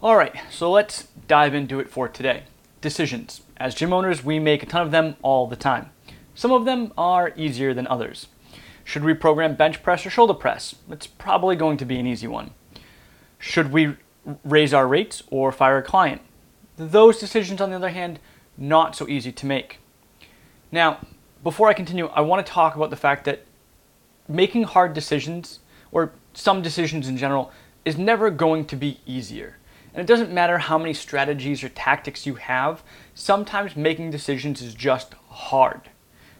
All right, so let's dive into it for today. Decisions. As gym owners, we make a ton of them all the time. Some of them are easier than others. Should we program bench press or shoulder press? It's probably going to be an easy one. Should we raise our rates or fire a client? Those decisions, on the other hand, not so easy to make. Now, before I continue, I want to talk about the fact that making hard decisions, or some decisions in general, is never going to be easier. And it doesn't matter how many strategies or tactics you have, sometimes making decisions is just hard.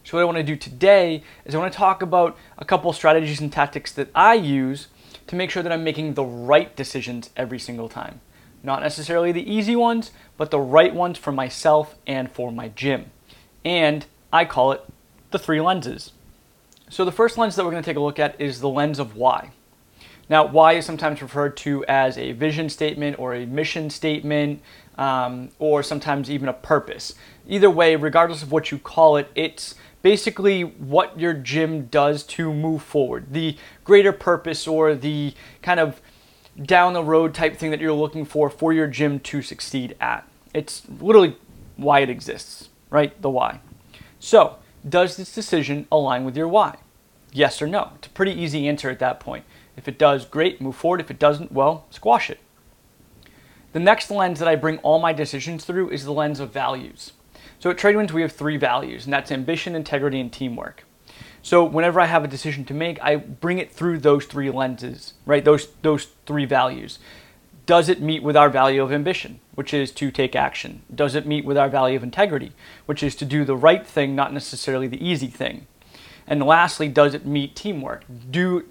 So, what I want to do today is I want to talk about a couple strategies and tactics that I use to make sure that I'm making the right decisions every single time. Not necessarily the easy ones, but the right ones for myself and for my gym. And I call it the three lenses. So, the first lens that we're going to take a look at is the lens of why. Now, why is sometimes referred to as a vision statement or a mission statement, um, or sometimes even a purpose. Either way, regardless of what you call it, it's basically what your gym does to move forward, the greater purpose or the kind of down the road type thing that you're looking for for your gym to succeed at. It's literally why it exists, right? The why. So, does this decision align with your why? Yes or no? It's a pretty easy answer at that point. If it does, great, move forward. If it doesn't, well, squash it. The next lens that I bring all my decisions through is the lens of values. So at Tradewinds, we have three values, and that's ambition, integrity, and teamwork. So whenever I have a decision to make, I bring it through those three lenses, right? Those those three values. Does it meet with our value of ambition, which is to take action? Does it meet with our value of integrity, which is to do the right thing, not necessarily the easy thing? And lastly, does it meet teamwork? Do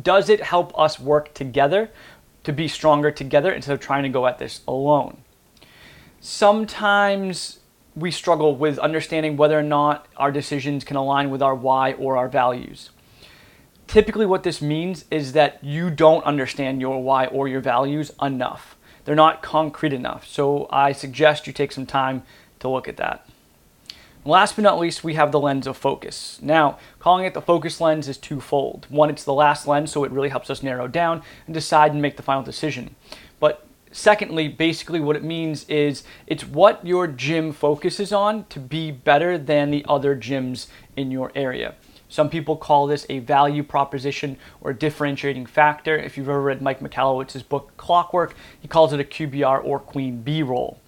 does it help us work together to be stronger together instead of trying to go at this alone? Sometimes we struggle with understanding whether or not our decisions can align with our why or our values. Typically, what this means is that you don't understand your why or your values enough. They're not concrete enough. So, I suggest you take some time to look at that. Last but not least, we have the lens of focus. Now, calling it the focus lens is twofold. One, it's the last lens, so it really helps us narrow down and decide and make the final decision. But secondly, basically what it means is it's what your gym focuses on to be better than the other gyms in your area. Some people call this a value proposition or differentiating factor. If you've ever read Mike Michalowicz's book Clockwork, he calls it a QBR or Queen Bee role.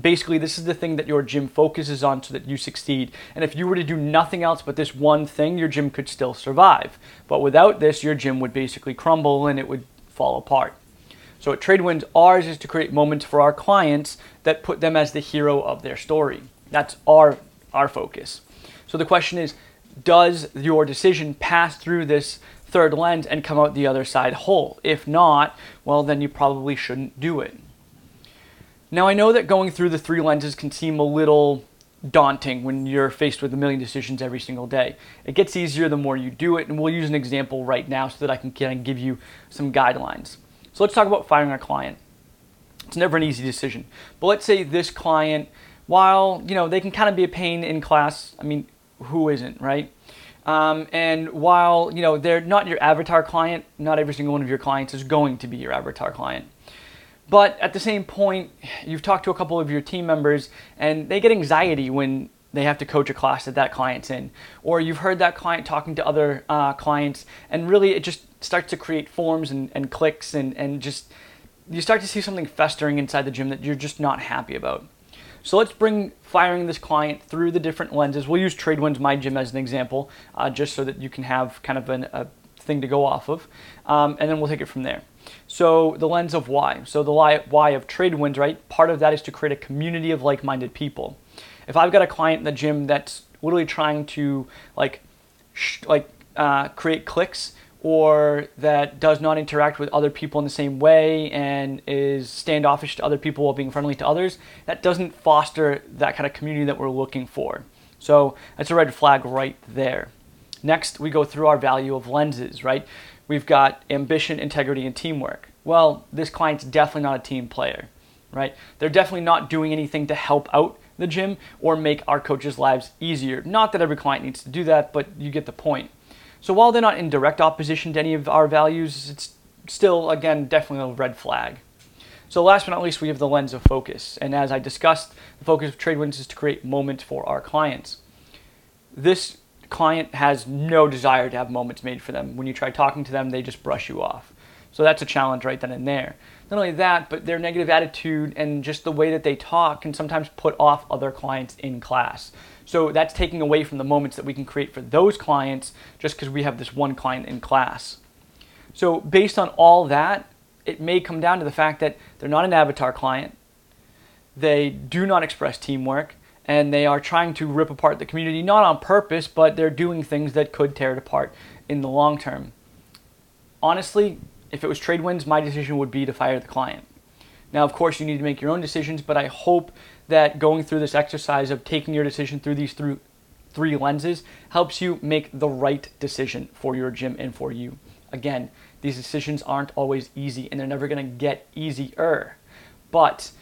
Basically, this is the thing that your gym focuses on so that you succeed. And if you were to do nothing else but this one thing, your gym could still survive. But without this, your gym would basically crumble and it would fall apart. So at Tradewinds, ours is to create moments for our clients that put them as the hero of their story. That's our our focus. So the question is, does your decision pass through this third lens and come out the other side whole? If not, well then you probably shouldn't do it. Now, I know that going through the three lenses can seem a little daunting when you're faced with a million decisions every single day. It gets easier the more you do it, and we'll use an example right now so that I can kind of give you some guidelines. So let's talk about firing a client. It's never an easy decision. But let's say this client, while you know they can kind of be a pain in class, I mean, who isn't, right? Um, and while you know they're not your avatar client, not every single one of your clients is going to be your avatar client. But at the same point, you've talked to a couple of your team members and they get anxiety when they have to coach a class that that client's in. Or you've heard that client talking to other uh, clients and really it just starts to create forms and, and cliques and, and just you start to see something festering inside the gym that you're just not happy about. So let's bring firing this client through the different lenses. We'll use Tradewinds My Gym as an example, uh, just so that you can have kind of an, a thing to go off of, um, and then we'll take it from there. So the lens of why. So the why of Tradewinds, right? Part of that is to create a community of like-minded people. If I've got a client in the gym that's literally trying to like, sh- like uh, create cliques or that does not interact with other people in the same way and is standoffish to other people while being friendly to others, that doesn't foster that kind of community that we're looking for. So that's a red flag right there. Next, we go through our value of lenses, right? We've got ambition, integrity, and teamwork. Well, this client's definitely not a team player, right? They're definitely not doing anything to help out the gym or make our coaches' lives easier. Not that every client needs to do that, but you get the point. So while they're not in direct opposition to any of our values, it's still, again, definitely a red flag. So last but not least, we have the lens of focus. And as I discussed, the focus of Tradewinds is to create moments for our clients. This client has no desire to have moments made for them. When you try talking to them, they just brush you off. So that's a challenge right then and there. Not only that, but their negative attitude and just the way that they talk can sometimes put off other clients in class. So that's taking away from the moments that we can create for those clients just because we have this one client in class. So, based on all that, it may come down to the fact that they're not an avatar client, they do not express teamwork, and they are trying to rip apart the community, not on purpose, but they're doing things that could tear it apart in the long term. Honestly, if it was Tradewinds, my decision would be to fire the client. Now, of course, you need to make your own decisions, but I hope that going through this exercise of taking your decision through these through three lenses helps you make the right decision for your gym and for you. Again, these decisions aren't always easy and they're never going to get easier. But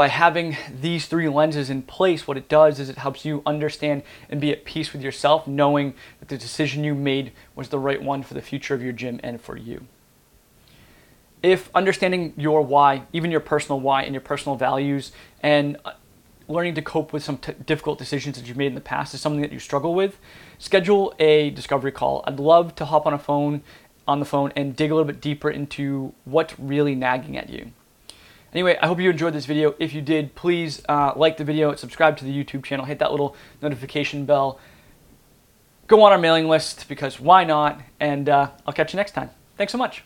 by having these three lenses in place, what it does is it helps you understand and be at peace with yourself, knowing that the decision you made was the right one for the future of your gym and for you. If understanding your why, even your personal why and your personal values, and uh, learning to cope with some t- difficult decisions that you've made in the past is something that you struggle with, schedule a discovery call. I'd love to hop on a phone on the phone and dig a little bit deeper into what's really nagging at you. Anyway, I hope you enjoyed this video. If you did, please uh, like the video, subscribe to the YouTube channel, hit that little notification bell. Go on our mailing list because why not? And uh, I'll catch you next time. Thanks so much.